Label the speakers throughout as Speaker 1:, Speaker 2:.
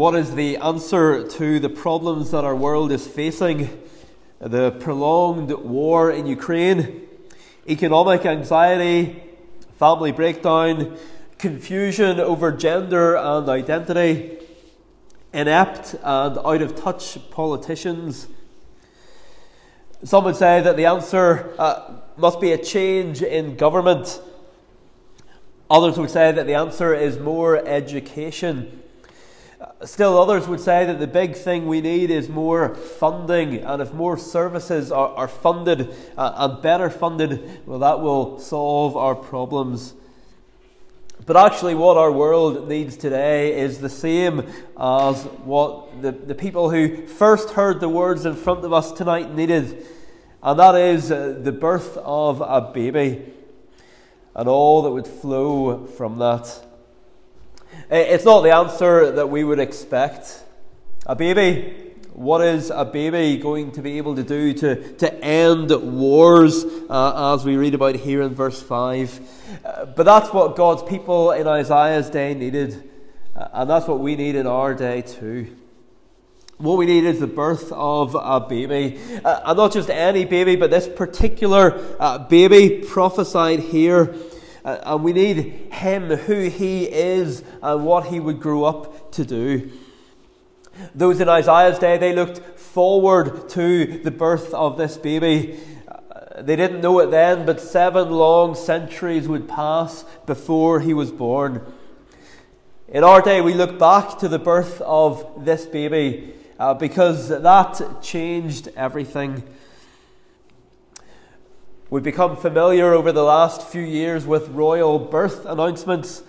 Speaker 1: what is the answer to the problems that our world is facing? The prolonged war in Ukraine, economic anxiety, family breakdown, confusion over gender and identity, inept and out of touch politicians. Some would say that the answer uh, must be a change in government. Others would say that the answer is more education. Still, others would say that the big thing we need is more funding, and if more services are, are funded uh, and better funded, well, that will solve our problems. But actually, what our world needs today is the same as what the, the people who first heard the words in front of us tonight needed, and that is uh, the birth of a baby and all that would flow from that. It's not the answer that we would expect. A baby what is a baby going to be able to do to, to end wars, uh, as we read about here in verse 5? Uh, but that's what God's people in Isaiah's day needed, uh, and that's what we need in our day too. What we need is the birth of a baby. Uh, and not just any baby, but this particular uh, baby prophesied here. Uh, and we need him, who he is, and what he would grow up to do. Those in Isaiah's day, they looked forward to the birth of this baby. Uh, they didn't know it then, but seven long centuries would pass before he was born. In our day, we look back to the birth of this baby uh, because that changed everything. We've become familiar over the last few years with royal birth announcements.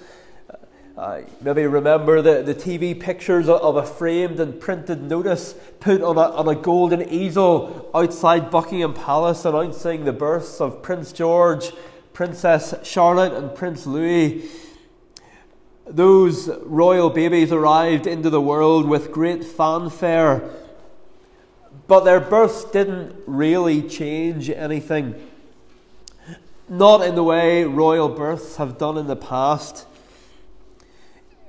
Speaker 1: Uh, maybe remember the, the TV pictures of a framed and printed notice put on a, on a golden easel outside Buckingham Palace announcing the births of Prince George, Princess Charlotte, and Prince Louis. Those royal babies arrived into the world with great fanfare, but their births didn't really change anything. Not in the way royal births have done in the past.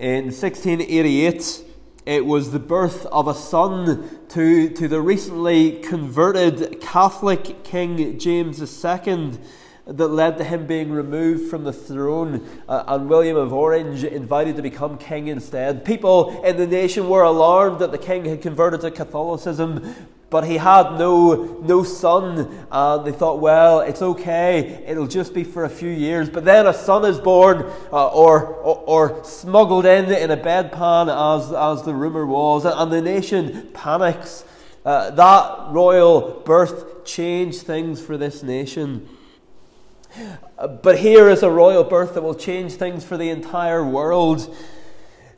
Speaker 1: In 1688, it was the birth of a son to, to the recently converted Catholic King James II that led to him being removed from the throne uh, and William of Orange invited to become king instead. People in the nation were alarmed that the king had converted to Catholicism, but he had no, no son, and they thought, well, it's okay, it'll just be for a few years. But then a son is born, uh, or, or, or, smuggled in in a bedpan, as, as the rumour was, and the nation panics. Uh, that royal birth changed things for this nation. Uh, but here is a royal birth that will change things for the entire world.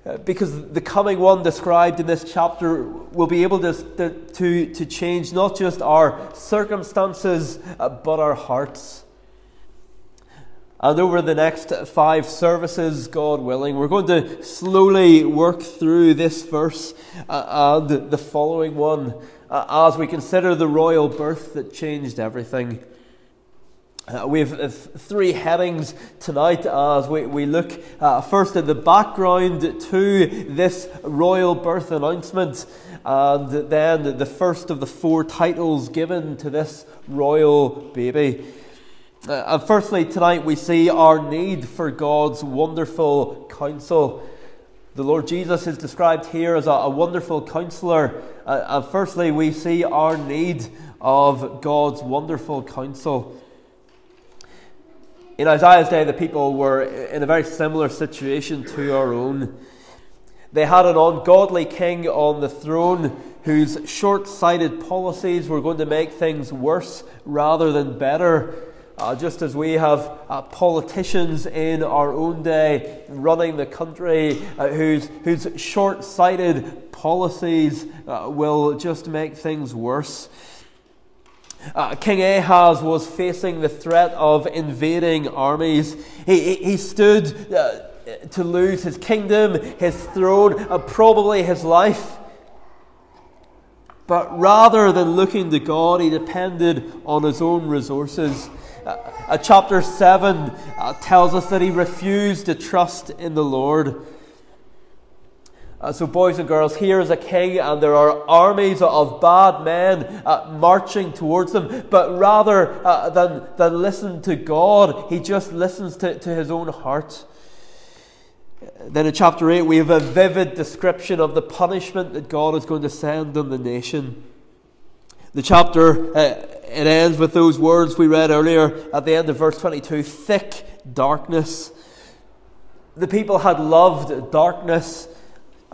Speaker 1: Uh, because the coming one described in this chapter will be able to, to, to change not just our circumstances, uh, but our hearts. And over the next five services, God willing, we're going to slowly work through this verse uh, and the following one as we consider the royal birth that changed everything. Uh, we have uh, three headings tonight as we, we look uh, first at the background to this royal birth announcement, and then the first of the four titles given to this royal baby. Uh, and firstly, tonight we see our need for God's wonderful counsel. The Lord Jesus is described here as a, a wonderful counselor. Uh, and firstly, we see our need of God's wonderful counsel. In Isaiah's day, the people were in a very similar situation to our own. They had an ungodly king on the throne whose short sighted policies were going to make things worse rather than better. Uh, just as we have uh, politicians in our own day running the country uh, whose, whose short sighted policies uh, will just make things worse. Uh, King Ahaz was facing the threat of invading armies. He, he, he stood uh, to lose his kingdom, his throne, and probably his life. But rather than looking to God, he depended on his own resources. Uh, uh chapter 7 uh, tells us that he refused to trust in the Lord. Uh, so, boys and girls, here is a king, and there are armies of bad men uh, marching towards them. But rather uh, than, than listen to God, he just listens to, to his own heart. Then in chapter 8, we have a vivid description of the punishment that God is going to send on the nation. The chapter uh, it ends with those words we read earlier at the end of verse 22 thick darkness. The people had loved darkness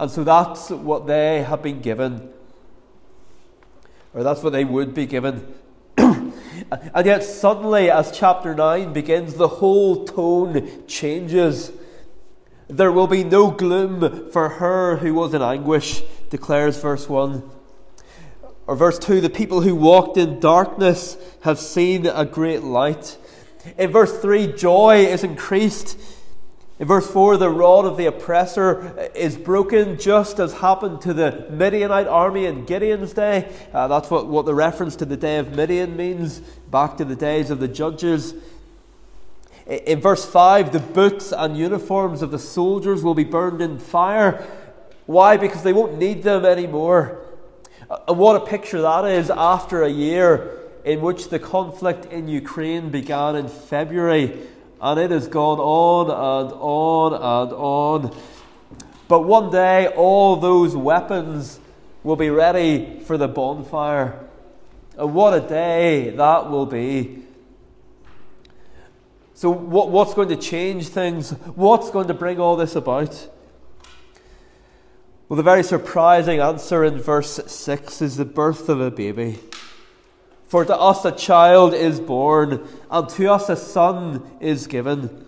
Speaker 1: and so that's what they have been given, or that's what they would be given. and yet, suddenly, as chapter 9 begins, the whole tone changes. There will be no gloom for her who was in anguish, declares verse 1. Or verse 2 the people who walked in darkness have seen a great light. In verse 3, joy is increased in verse 4, the rod of the oppressor is broken, just as happened to the Midianite army in Gideon's day. Uh, that's what, what the reference to the day of Midian means, back to the days of the judges. In verse 5, the boots and uniforms of the soldiers will be burned in fire. Why? Because they won't need them anymore. And what a picture that is after a year in which the conflict in Ukraine began in February and it has gone on and on and on. But one day, all those weapons will be ready for the bonfire. And what a day that will be. So, what, what's going to change things? What's going to bring all this about? Well, the very surprising answer in verse 6 is the birth of a baby. For to us a child is born, and to us a son is given.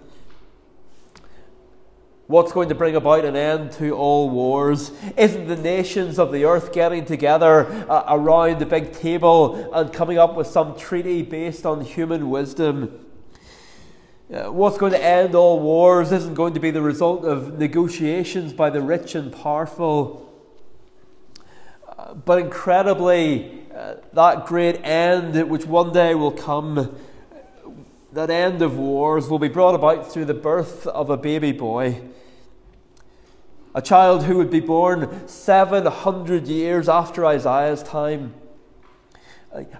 Speaker 1: What's going to bring about an end to all wars? Isn't the nations of the earth getting together uh, around the big table and coming up with some treaty based on human wisdom? Uh, what's going to end all wars isn't going to be the result of negotiations by the rich and powerful. Uh, but incredibly, that great end which one day will come, that end of wars, will be brought about through the birth of a baby boy. A child who would be born 700 years after Isaiah's time.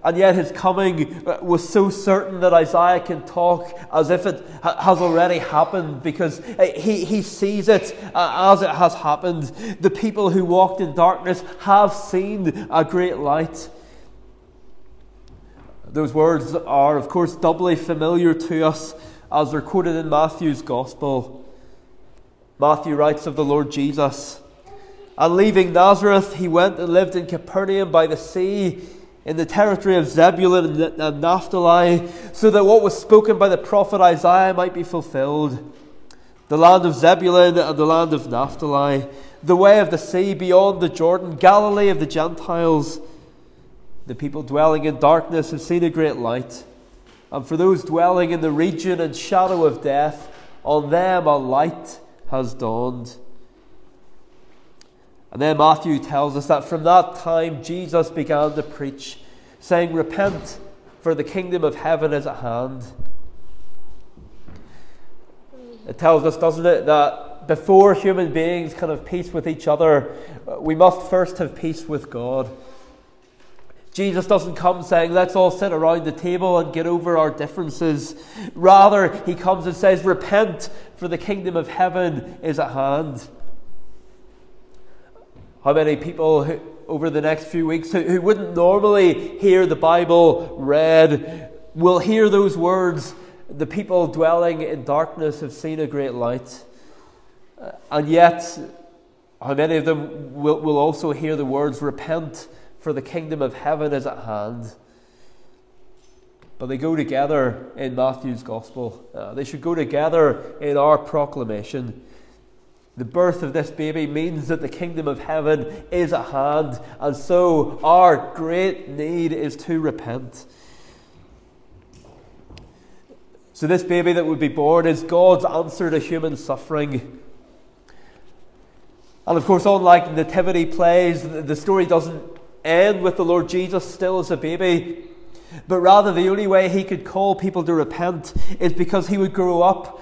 Speaker 1: And yet his coming was so certain that Isaiah can talk as if it has already happened because he, he sees it uh, as it has happened. The people who walked in darkness have seen a great light. Those words are, of course, doubly familiar to us as quoted in Matthew's Gospel. Matthew writes of the Lord Jesus And leaving Nazareth, he went and lived in Capernaum by the sea, in the territory of Zebulun and Naphtali, so that what was spoken by the prophet Isaiah might be fulfilled. The land of Zebulun and the land of Naphtali, the way of the sea beyond the Jordan, Galilee of the Gentiles. The people dwelling in darkness have seen a great light. And for those dwelling in the region and shadow of death, on them a light has dawned. And then Matthew tells us that from that time Jesus began to preach, saying, Repent, for the kingdom of heaven is at hand. It tells us, doesn't it, that before human beings can have peace with each other, we must first have peace with God. Jesus doesn't come saying, let's all sit around the table and get over our differences. Rather, he comes and says, repent, for the kingdom of heaven is at hand. How many people who, over the next few weeks who, who wouldn't normally hear the Bible read will hear those words? The people dwelling in darkness have seen a great light. Uh, and yet, how many of them will, will also hear the words, repent? For the kingdom of heaven is at hand. But they go together in Matthew's gospel. Uh, they should go together in our proclamation. The birth of this baby means that the kingdom of heaven is at hand, and so our great need is to repent. So, this baby that would be born is God's answer to human suffering. And of course, unlike nativity plays, the story doesn't end with the Lord Jesus still as a baby, but rather the only way he could call people to repent is because he would grow up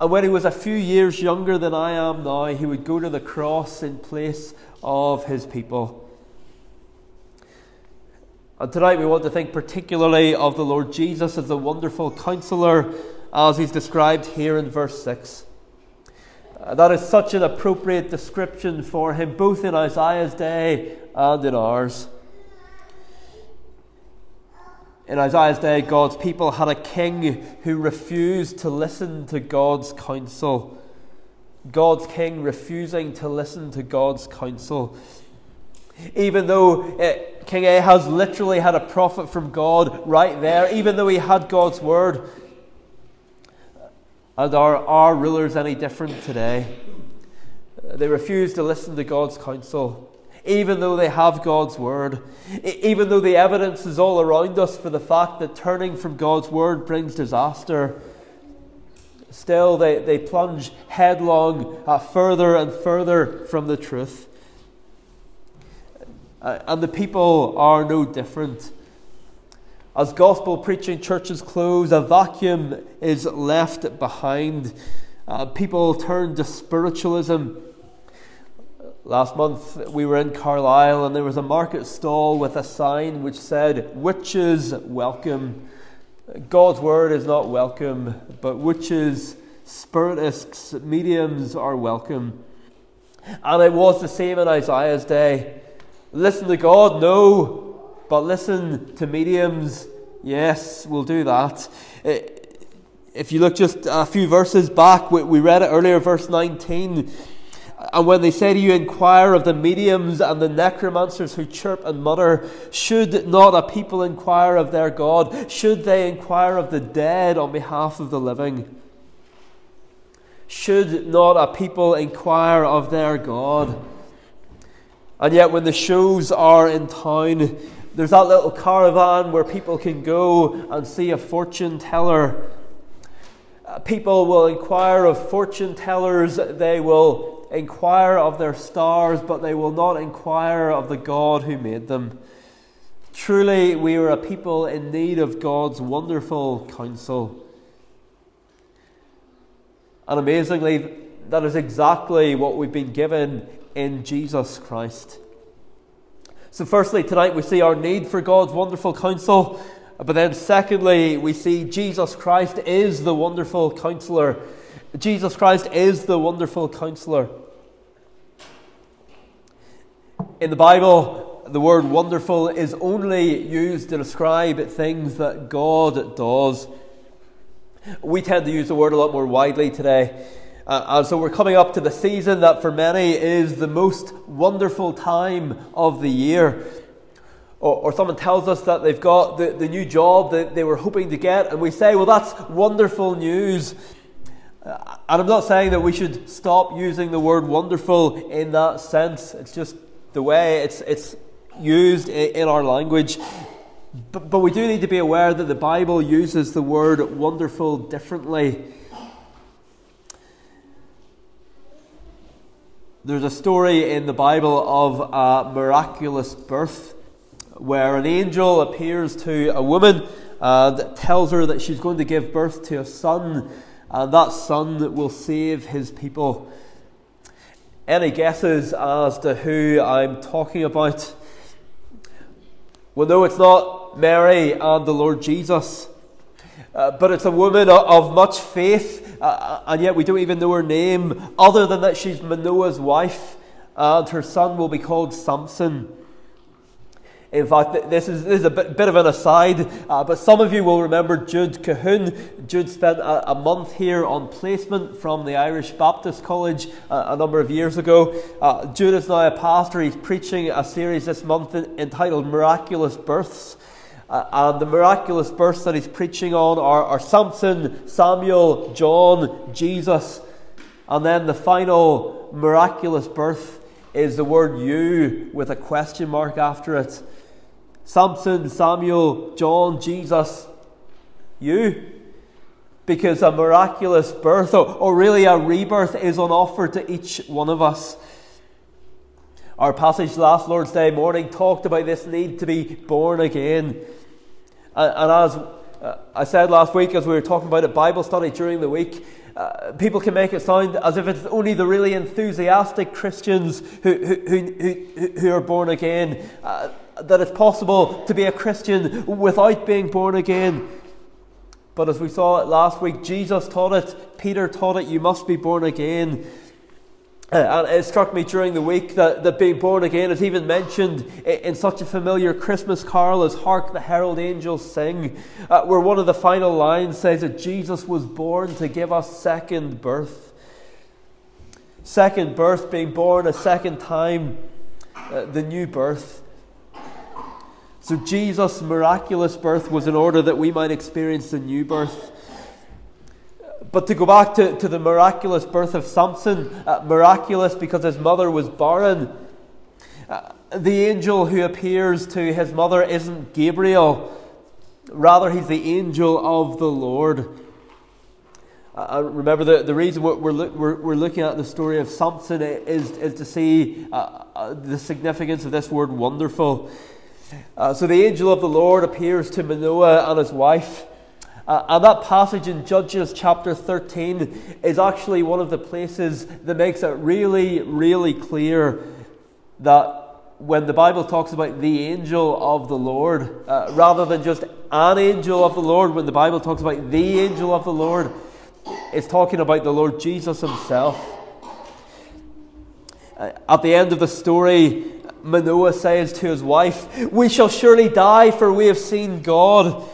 Speaker 1: And when he was a few years younger than I am now, he would go to the cross in place of his people. And tonight we want to think particularly of the Lord Jesus as the wonderful counselor as he's described here in verse 6. Uh, that is such an appropriate description for him, both in Isaiah's day and in ours. In Isaiah's day, God's people had a king who refused to listen to God's counsel. God's king refusing to listen to God's counsel. Even though uh, King Ahaz literally had a prophet from God right there, even though he had God's word, and are our rulers any different today? They refuse to listen to God's counsel, even though they have God's word, even though the evidence is all around us for the fact that turning from God's word brings disaster. Still, they, they plunge headlong uh, further and further from the truth. Uh, and the people are no different. As gospel preaching churches close, a vacuum is left behind. Uh, people turn to spiritualism. Last month we were in Carlisle and there was a market stall with a sign which said, Witches welcome. God's word is not welcome, but witches, spiritists, mediums are welcome. And it was the same in Isaiah's day. Listen to God, no, but listen to mediums, yes, we'll do that. Eh, if you look just a few verses back, we read it earlier, verse 19. And when they say to you, inquire of the mediums and the necromancers who chirp and mutter, should not a people inquire of their God? Should they inquire of the dead on behalf of the living? Should not a people inquire of their God? And yet, when the shows are in town, there's that little caravan where people can go and see a fortune teller. Uh, people will inquire of fortune tellers, they will inquire of their stars, but they will not inquire of the God who made them. Truly, we are a people in need of God's wonderful counsel. And amazingly, that is exactly what we've been given in Jesus Christ. So, firstly, tonight we see our need for God's wonderful counsel. But then, secondly, we see Jesus Christ is the wonderful counselor. Jesus Christ is the wonderful counselor. In the Bible, the word wonderful is only used to describe things that God does. We tend to use the word a lot more widely today. Uh, and so we're coming up to the season that for many is the most wonderful time of the year. Or, or someone tells us that they've got the, the new job that they were hoping to get, and we say, well, that's wonderful news. Uh, and I'm not saying that we should stop using the word wonderful in that sense. It's just the way it's, it's used in, in our language. But, but we do need to be aware that the Bible uses the word wonderful differently. There's a story in the Bible of a miraculous birth where an angel appears to a woman and tells her that she's going to give birth to a son, and that son will save his people. Any guesses as to who I'm talking about? Well, no, it's not Mary and the Lord Jesus, uh, but it's a woman of much faith uh, and yet we don't even know her name, other than that she's Manoah's wife, and her son will be called Samson. In fact, this is, this is a bit, bit of an aside, uh, but some of you will remember Jude Cahoon. Jude spent a, a month here on placement from the Irish Baptist College uh, a number of years ago. Uh, Jude is now a pastor. He's preaching a series this month entitled Miraculous Births. Uh, and the miraculous births that he's preaching on are, are Samson, Samuel, John, Jesus. And then the final miraculous birth is the word you with a question mark after it. Samson, Samuel, John, Jesus, you. Because a miraculous birth, or, or really a rebirth, is on offer to each one of us. Our passage last Lord's Day morning talked about this need to be born again. And, and as uh, I said last week, as we were talking about a Bible study during the week, Uh, people can make it sound as if it's only the really enthusiastic Christians who, who, who, who are born again, uh, that it's possible to be a Christian without being born again. But as we saw it last week, Jesus taught it, Peter taught it, you must be born again. Uh, and it struck me during the week that, that being born again is even mentioned in, in such a familiar Christmas carol as Hark the Herald Angels Sing, uh, where one of the final lines says that Jesus was born to give us second birth. Second birth, being born a second time, uh, the new birth. So Jesus' miraculous birth was in order that we might experience the new birth. But to go back to, to the miraculous birth of Samson, uh, miraculous because his mother was barren. Uh, the angel who appears to his mother isn't Gabriel, rather, he's the angel of the Lord. Uh, remember, the, the reason we're, we're, we're, looking at the story of Samson is, is to see uh, uh, the significance of this word wonderful. Uh, so the angel of the Lord appears to Manoah and his wife. Uh, and that passage in Judges chapter 13 is actually one of the places that makes it really, really clear that when the Bible talks about the angel of the Lord, uh, rather than just an angel of the Lord, when the Bible talks about the angel of the Lord, it's talking about the Lord Jesus himself. Uh, at the end of the story, Manoah says to his wife, We shall surely die, for we have seen God.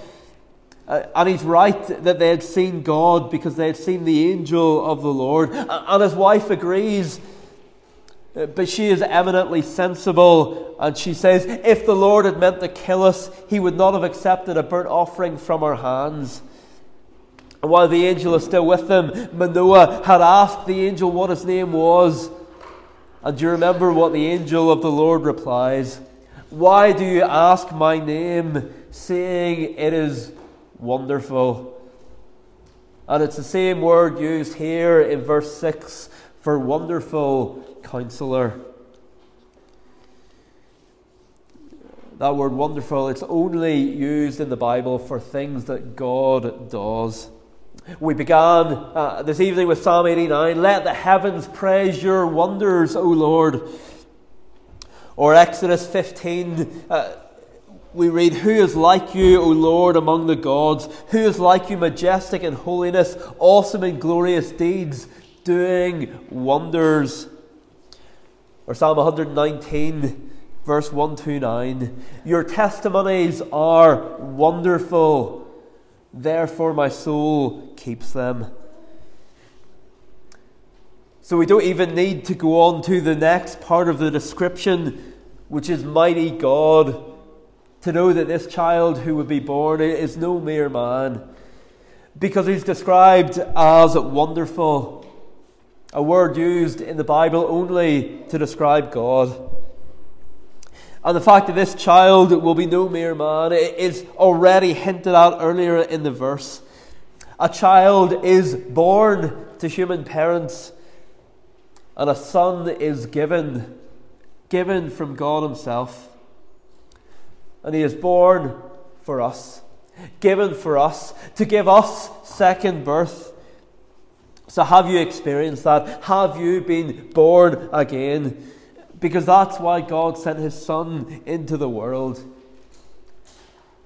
Speaker 1: Uh, and he's right that they had seen God because they had seen the angel of the Lord. And his wife agrees, uh, but she is eminently sensible. And she says, If the Lord had meant to kill us, he would not have accepted a burnt offering from our hands. And while the angel is still with them, Manoah had asked the angel what his name was. And do you remember what the angel of the Lord replies? Why do you ask my name, saying it is wonderful. And it's the same word used here in verse 6 for wonderful counselor. That word wonderful, it's only used in the Bible for things that God does. We began uh, this evening with Psalm 89 Let the heavens praise your wonders, O Lord. Or Exodus 15. Uh, we read, Who is like you, O Lord, among the gods? Who is like you, majestic in holiness, awesome in glorious deeds, doing wonders? Or Psalm 119, verse 129 Your testimonies are wonderful, therefore my soul keeps them. So we don't even need to go on to the next part of the description, which is mighty God to know that this child who would be born is no mere man, because he's described as wonderful, a word used in the Bible only to describe God. And the fact that this child will be no mere man is already hinted at earlier in the verse. A child is born to human parents, and a son is given, given from God Himself and he is born for us, given for us, to give us second birth. So, have you experienced that? Have you been born again? Because that's why God sent his Son into the world.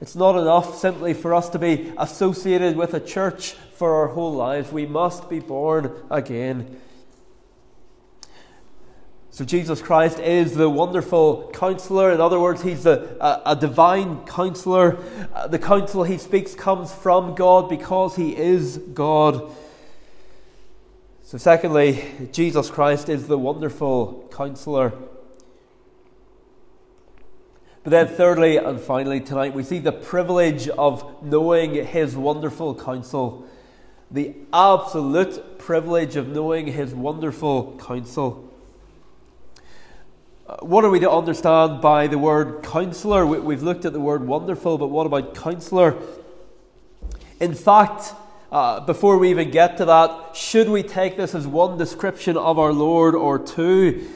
Speaker 1: It's not enough simply for us to be associated with a church for our whole lives. We must be born again. So Jesus Christ is the wonderful counselor. In other words, he's a, a, a divine counselor. Uh, the counsel he speaks comes from God because he is God. So, secondly, Jesus Christ is the wonderful counselor. But then, thirdly and finally, tonight we see the privilege of knowing his wonderful counsel. The absolute privilege of knowing his wonderful counsel. What are we to understand by the word counselor? We, have looked at the word wonderful, but what about counselor? In fact, uh, before we even get to that, should we take this as one description of our Lord or two?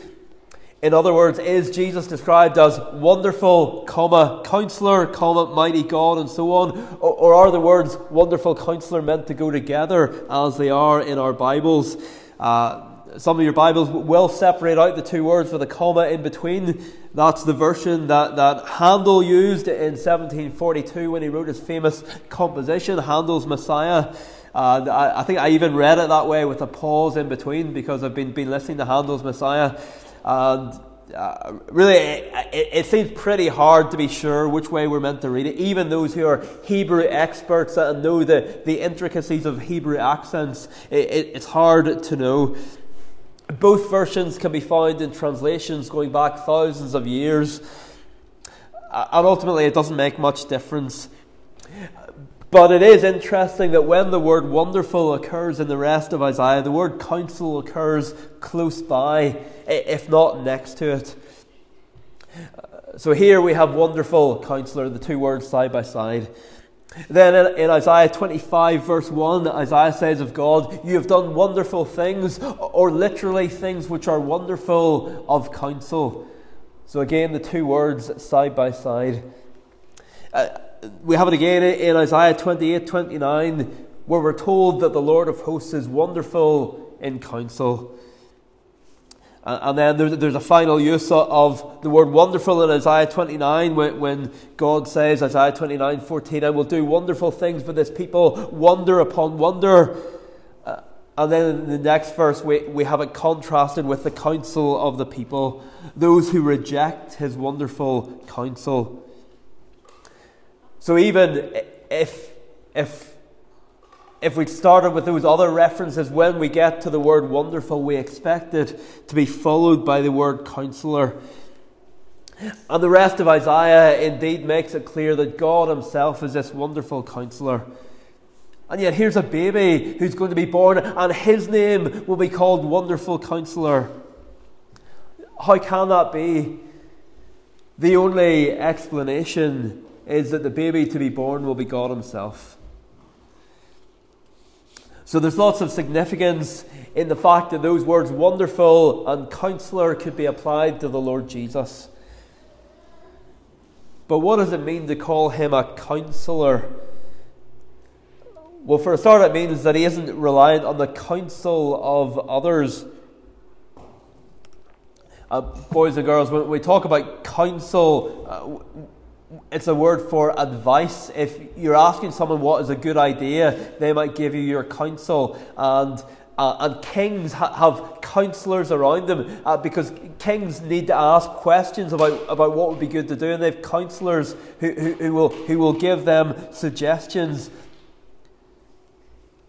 Speaker 1: In other words, is Jesus described as wonderful, comma, counselor, comma, mighty God, and so on? Or, or are the words wonderful counselor meant to go together as they are in our Bibles? Uh, some of your Bibles will separate out the two words with a comma in between. That's the version that, that Handel used in 1742 when he wrote his famous composition, Handel's Messiah. Uh, I, I, think I even read it that way with a pause in between because I've been, been listening to Handel's Messiah. And uh, really, it, it, seems pretty hard to be sure which way we're meant to read it. Even those who are Hebrew experts and know the, the intricacies of Hebrew accents, it, it, it's hard to know. Both versions can be found in translations going back thousands of years. And ultimately, it doesn't make much difference. But it is interesting that when the word wonderful occurs in the rest of Isaiah, the word counsel occurs close by, if not next to it. So here we have wonderful counselor, the two words side by side. Then in, Isaiah 25, verse 1, Isaiah says of God, You have done wonderful things, or literally things which are wonderful of counsel. So again, the two words side by side. Uh, we have it again in Isaiah 28 29, where we're told that the Lord of hosts is wonderful in counsel. And then there's a final use of the word wonderful in Isaiah 29 when God says, Isaiah 29 14, I will do wonderful things for this people, wonder upon wonder. Uh, and then in the next verse, we, we have it contrasted with the counsel of the people, those who reject his wonderful counsel. So even if, if, if we started with those other references, when we get to the word wonderful, we expect it to be followed by the word counselor. And the rest of Isaiah indeed makes it clear that God Himself is this wonderful counselor. And yet, here's a baby who's going to be born, and his name will be called Wonderful Counselor. How can that be? The only explanation is that the baby to be born will be God Himself. So there's lots of significance in the fact that those words wonderful and counselor could be applied to the Lord Jesus. But what does it mean to call him a counselor? Well, for a start, it means that he isn't reliant on the counsel of others. Uh, boys and girls, when we talk about counsel, uh, it's a word for advice. If you're asking someone what is a good idea, they might give you your counsel. And, uh, and kings ha- have counselors around them uh, because kings need to ask questions about, about what would be good to do, and they have counselors who, who, who, will, who will give them suggestions.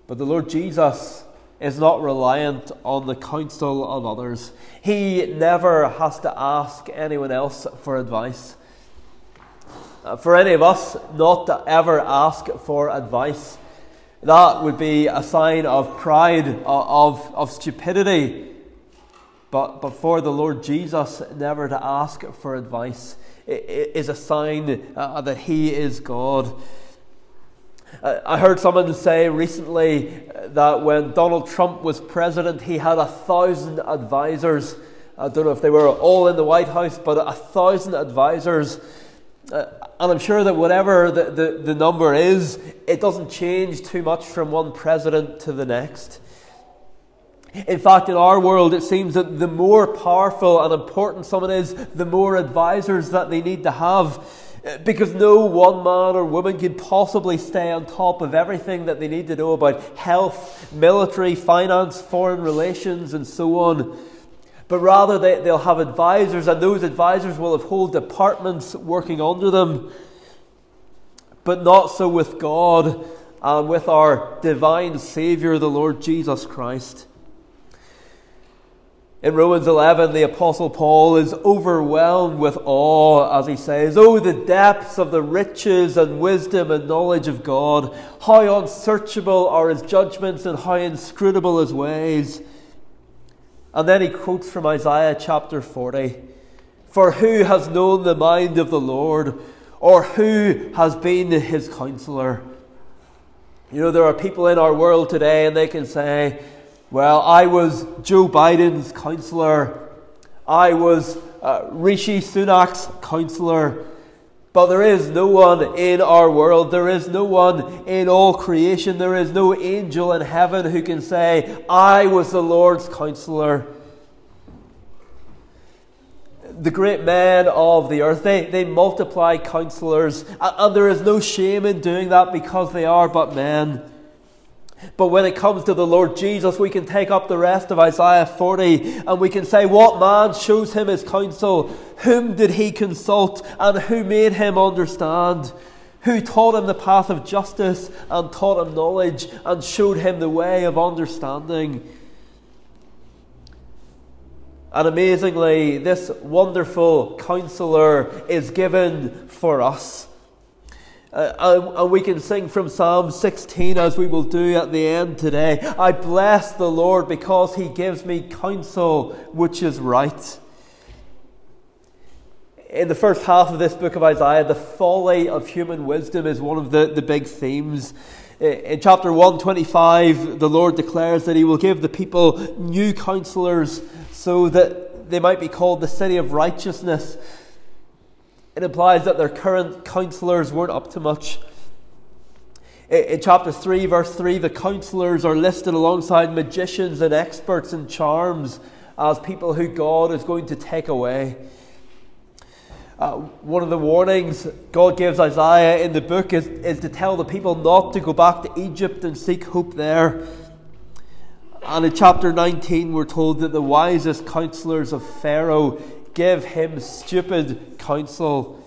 Speaker 1: But the Lord Jesus is not reliant on the counsel of others. He never has to ask anyone else for advice. Uh, for any of us not to ever ask for advice, that would be a sign of pride, of, uh, of, stupidity. But, but for the Lord Jesus, never to ask for advice is a sign uh, that He is God. Uh, I heard someone say recently that when Donald Trump was president, he had a thousand advisors. I don't know if they were all in the White House, but a thousand advisors. Uh, and I'm sure that whatever the, the, the number is, it doesn't change too much from one president to the next. In fact, in our world, it seems that the more powerful and important someone is, the more advisors that they need to have. Because no one man or woman can possibly stay on top of everything that they need to know about health, military, finance, foreign relations, and so on but rather they, they'll have advisors, and those advisors will have whole departments working under them. But not so with God and with our divine Saviour, the Lord Jesus Christ. In Romans 11, the Apostle Paul is overwhelmed with awe as he says, Oh, the depths of the riches and wisdom and knowledge of God! How unsearchable are his judgments and how inscrutable his ways! And then he quotes from Isaiah chapter 40 For who has known the mind of the Lord, or who has been his counselor? You know, there are people in our world today, and they can say, Well, I was Joe Biden's counselor, I was uh, Rishi Sunak's counselor. But there is no one in our world, there is no one in all creation, there is no angel in heaven who can say, I was the Lord's counselor. The great men of the earth, they, they multiply counselors, and there is no shame in doing that because they are but men. But when it comes to the Lord Jesus, we can take up the rest of Isaiah 40 and we can say, What man shows him his counsel? Whom did he consult? And who made him understand? Who taught him the path of justice and taught him knowledge and showed him the way of understanding? And amazingly, this wonderful counselor is given for us. Uh, and we can sing from Psalm 16 as we will do at the end today. I bless the Lord because he gives me counsel which is right. In the first half of this book of Isaiah, the folly of human wisdom is one of the, the big themes. Uh, in chapter 125, the Lord declares that he will give the people new counselors so that they might be called the city of righteousness. It implies that their current counselors weren't up to much. In chapter 3, verse 3, the counselors are listed alongside magicians and experts in charms as people who God is going to take away. Uh, one of the warnings God gives Isaiah in the book is, is to tell the people not to go back to Egypt and seek hope there. And in chapter 19, we're told that the wisest counselors of Pharaoh give him stupid counsel.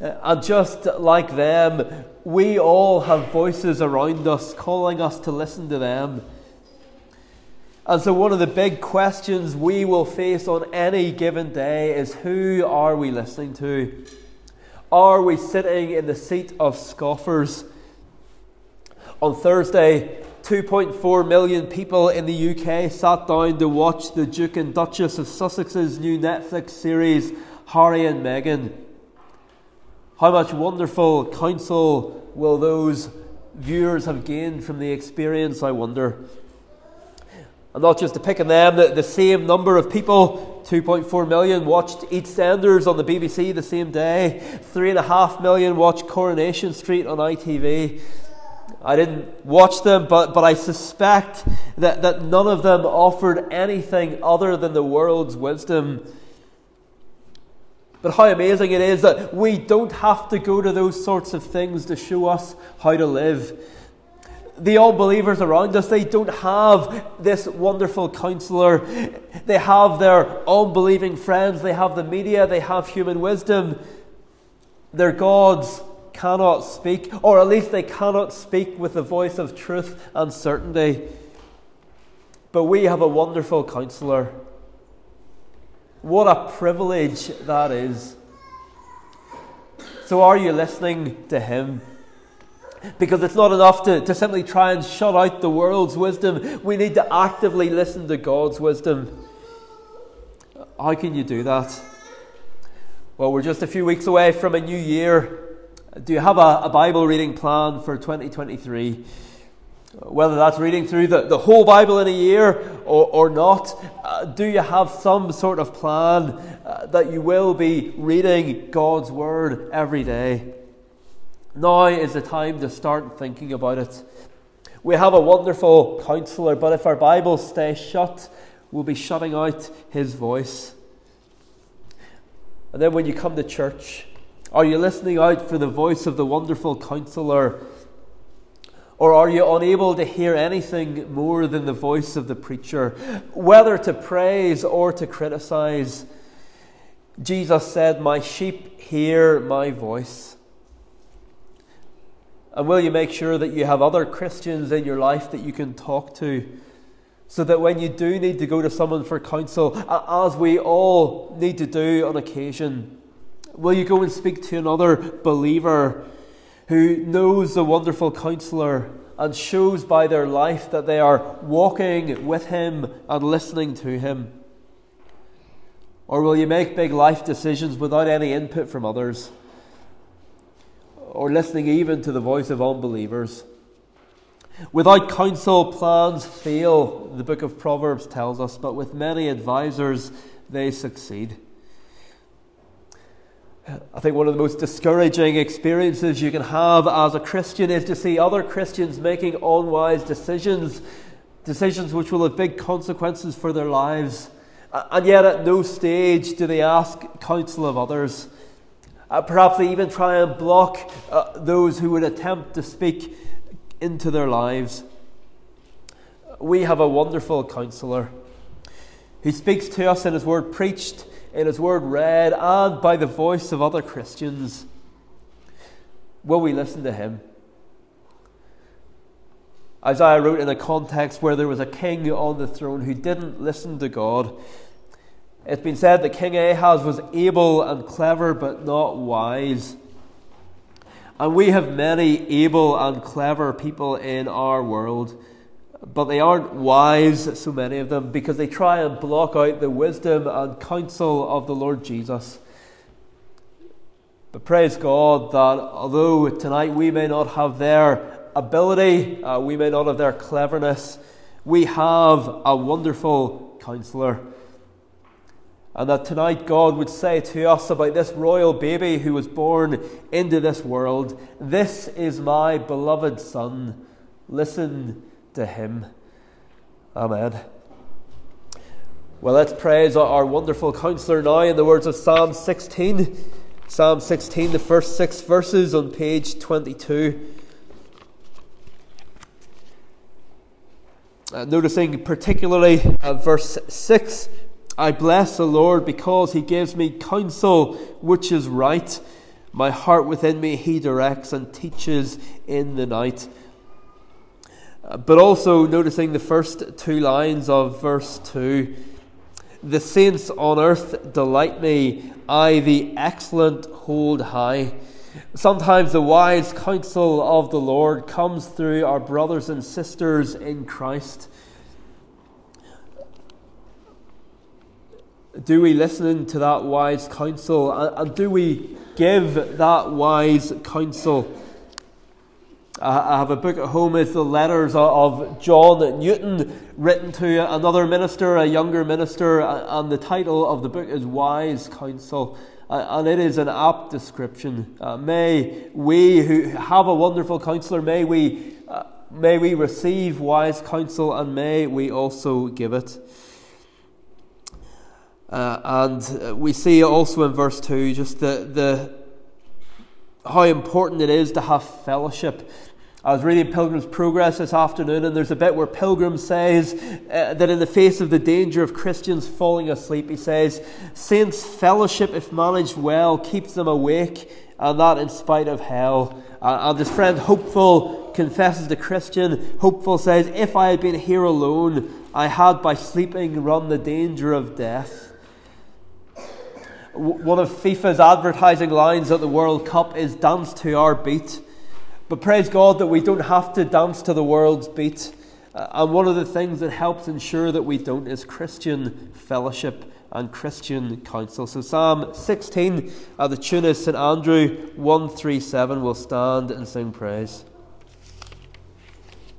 Speaker 1: Uh, and just like them, we all have voices around us calling us to listen to them. And so, one of the big questions we will face on any given day is who are we listening to? Are we sitting in the seat of scoffers? On Thursday, 2.4 million people in the UK sat down to watch the Duke and Duchess of Sussex's new Netflix series, Harry and Meghan. How much wonderful counsel will those viewers have gained from the experience, I wonder? And not just to pick on them, the, the same number of people, 2.4 million, watched EastEnders on the BBC the same day. 3.5 million watched Coronation Street on ITV. I didn't watch them, but, but I suspect that, that none of them offered anything other than the world's wisdom. But how amazing it is that we don't have to go to those sorts of things to show us how to live. The unbelievers around us, they don't have this wonderful counselor. They have their unbelieving friends, they have the media, they have human wisdom. Their gods cannot speak, or at least they cannot speak with the voice of truth and certainty. But we have a wonderful counselor. What a privilege that is. So, are you listening to him? Because it's not enough to, to simply try and shut out the world's wisdom. We need to actively listen to God's wisdom. How can you do that? Well, we're just a few weeks away from a new year. Do you have a, a Bible reading plan for 2023? Whether that's reading through the, the whole Bible in a year or, or not, uh, do you have some sort of plan uh, that you will be reading God's Word every day? Now is the time to start thinking about it. We have a wonderful counselor, but if our Bibles stay shut, we'll be shutting out his voice. And then when you come to church, are you listening out for the voice of the wonderful counselor? Or are you unable to hear anything more than the voice of the preacher, whether to praise or to criticize? Jesus said, My sheep hear my voice. And will you make sure that you have other Christians in your life that you can talk to? So that when you do need to go to someone for counsel, as we all need to do on occasion, Will you go and speak to another believer who knows the wonderful counselor and shows by their life that they are walking with him and listening to him? Or will you make big life decisions without any input from others? Or listening even to the voice of unbelievers? Without counsel, plans fail, the book of Proverbs tells us, but with many advisers, they succeed. I think one of the most discouraging experiences you can have as a Christian is to see other Christians making unwise decisions, decisions which will have big consequences for their lives. And yet, at no stage do they ask counsel of others. Uh, perhaps they even try and block uh, those who would attempt to speak into their lives. We have a wonderful counselor who speaks to us in his word preached, in his word read, and by the voice of other Christians. Will we listen to him? Isaiah wrote in a context where there was a king on the throne who didn't listen to God. It's been said that King Ahaz was able and clever but not wise. And we have many able and clever people in our world, but they aren't wise, so many of them, because they try and block out the wisdom and counsel of the Lord Jesus. But praise God that although tonight we may not have their ability, uh, we may not have their cleverness, we have a wonderful counselor and that tonight God would say to us about this royal baby who was born into this world This is my beloved Son. Listen to him. Amen. Well, let's praise our wonderful counselor now in the words of Psalm 16. Psalm 16, the first six verses on page 22. Uh, noticing particularly uh, verse 6 I bless the Lord because he gives me counsel which is right. My heart within me he directs and teaches in the night. But also noticing the first two lines of verse 2 The saints on earth delight me, I, the excellent, hold high. Sometimes the wise counsel of the Lord comes through our brothers and sisters in Christ. do we listen to that wise counsel and, do we give that wise counsel? I have a book at home. It's the letters of John Newton, written to another minister, a younger minister, and the title of the book is Wise Counsel. And it is an apt description. Uh, may we who have a wonderful counselor, may we, uh, may we receive wise counsel, and may we also give it. Uh, and we see also in verse 2 just the, the, how important it is to have fellowship. I was reading Pilgrim's Progress this afternoon, and there's a bit where Pilgrim says uh, that in the face of the danger of Christians falling asleep, he says, Saints' fellowship, if managed well, keeps them awake, and that in spite of hell. Uh, and his friend Hopeful confesses to Christian. Hopeful says, If I had been here alone, I had by sleeping run the danger of death one of FIFA's advertising lines at the World Cup is dance to our beat. But praise God that we don't have to dance to the world's beat. Uh, and one of the things that helps ensure that we don't is Christian fellowship and Christian counsel. So, Psalm 16, uh, the tune is St. Andrew 137. We'll stand and sing praise.